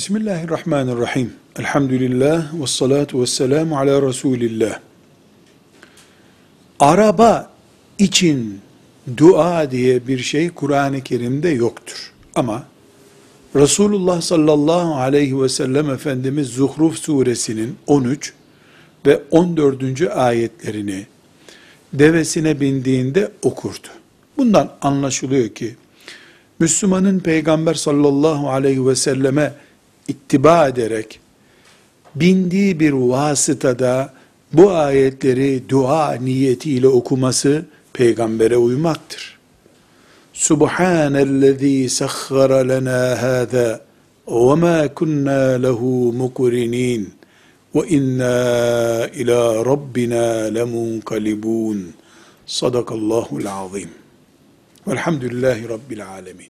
Bismillahirrahmanirrahim. Elhamdülillah ve salatu ve selamu ala Resulillah. Araba için dua diye bir şey Kur'an-ı Kerim'de yoktur. Ama Resulullah sallallahu aleyhi ve sellem Efendimiz Zuhruf suresinin 13 ve 14. ayetlerini devesine bindiğinde okurdu. Bundan anlaşılıyor ki Müslümanın Peygamber sallallahu aleyhi ve selleme ittiba ederek bindiği bir vasıtada bu ayetleri dua niyetiyle okuması peygambere uymaktır. Subhanellezî sahhara lena hâzâ ve mâ kunnâ lehu mukrinin ve inna ila rabbina lemunkalibun. Sadakallahul azim. Velhamdülillahi Rabbil alemin.